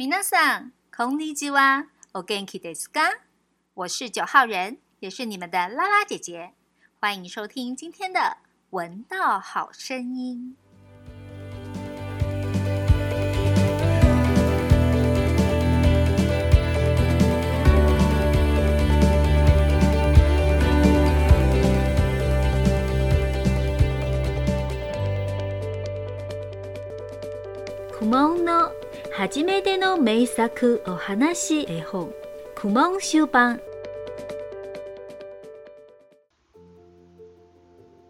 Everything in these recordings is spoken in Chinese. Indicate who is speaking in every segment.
Speaker 1: 皆 i n a s a n は。お元気 o g か？n k i d s a 我是九号人，也是你们的拉拉姐姐，欢迎收听今天的《闻道好声音》。
Speaker 2: Kumo no。初めての名作お話絵本クモン集版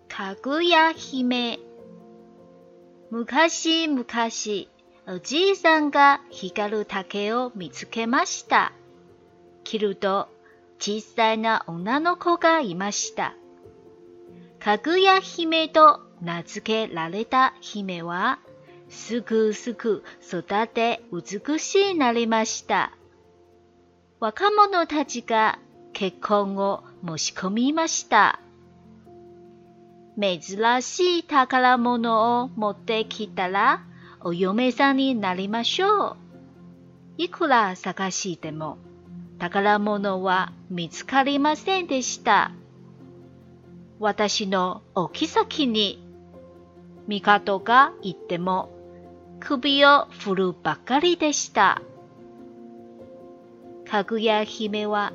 Speaker 2: かぐや姫昔々おじいさんが光る竹を見つけましたきると小さいな女の子がいましたかぐや姫と名付けられた姫はすくすく育て美しいなりました。若者たちが結婚を申し込みました。珍しい宝物を持ってきたら、お嫁さんになりましょう。いくら探しても、宝物は見つかりませんでした。私のお妃に、方が言っても首を振るばかりでした。かぐや姫は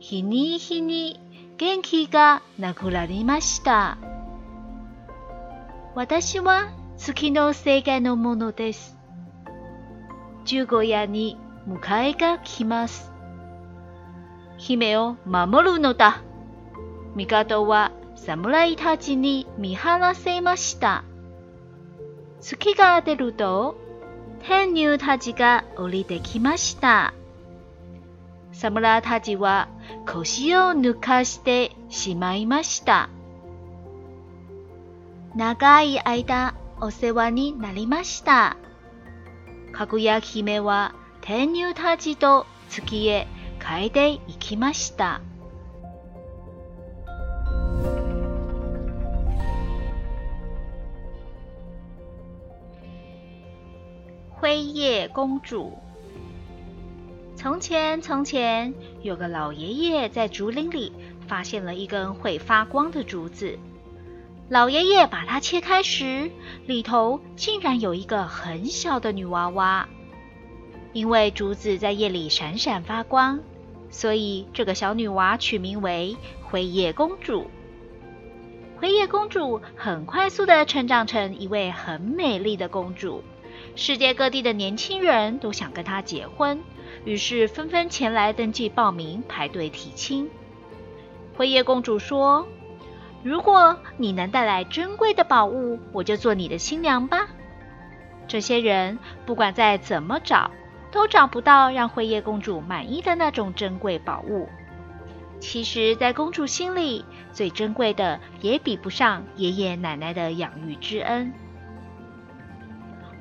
Speaker 2: 日に日に元気がなくなりました。私は月の世界のものです。十五夜に迎えが来ます。姫を守るのだ。帝は侍たちに見放せました。月が出ると天竜たちが降りてきました。侍たちは腰を抜かしてしまいました。長い間お世話になりました。かぐや姫は天竜たちと月へ帰っていきました。灰夜公主。从前，从前有个老爷爷在竹林里发现了一根会发光的竹子。老爷爷把它切开时，里头竟然有一个很小的女娃娃。因为竹子在夜里闪闪发光，所以这个小女娃取名为灰夜公主。灰夜公主很快速的成长成一位很美丽的公主。世界各地的年轻人都想跟她结婚，于是纷纷前来登记报名、排队提亲。辉夜公主说：“如果你能带来珍贵的宝物，我就做你的新娘吧。”这些人不管再怎么找，都找不到让辉夜公主满意的那种珍贵宝物。其实，在公主心里，最珍贵的也比不上爷爷奶奶的养育之恩。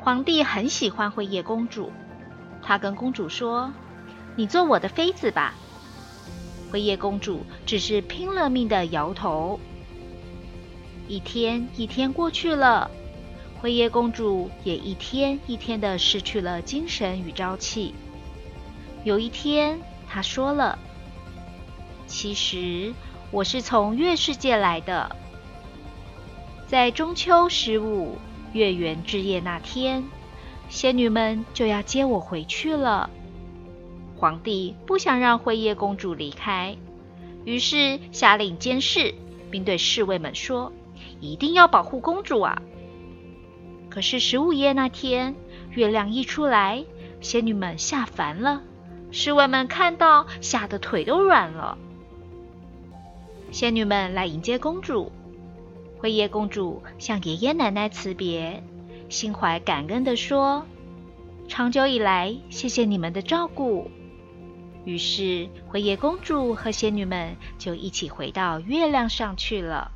Speaker 2: 皇帝很喜欢慧叶公主，他跟公主说：“你做我的妃子吧。”辉夜公主只是拼了命的摇头。一天一天过去了，辉夜公主也一天一天的失去了精神与朝气。有一天，她说了：“其实我是从月世界来的，在中秋十五。”月圆之夜那天，仙女们就要接我回去了。皇帝不想让辉夜公主离开，于是下令监视，并对侍卫们说：“一定要保护公主啊！”可是十五夜那天，月亮一出来，仙女们下凡了，侍卫们看到吓得腿都软了。仙女们来迎接公主。灰叶公主向爷爷奶奶辞别，心怀感恩的说：“长久以来，谢谢你们的照顾。”于是，灰叶公主和仙女们就一起回到月亮上去了。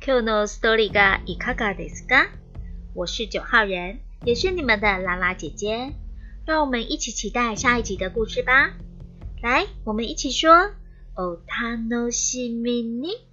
Speaker 1: Qno story ga ikaga 我是九号人，也是你们的拉拉姐姐。让我们一起期待下一集的故事吧！来，我们一起说。お楽しみに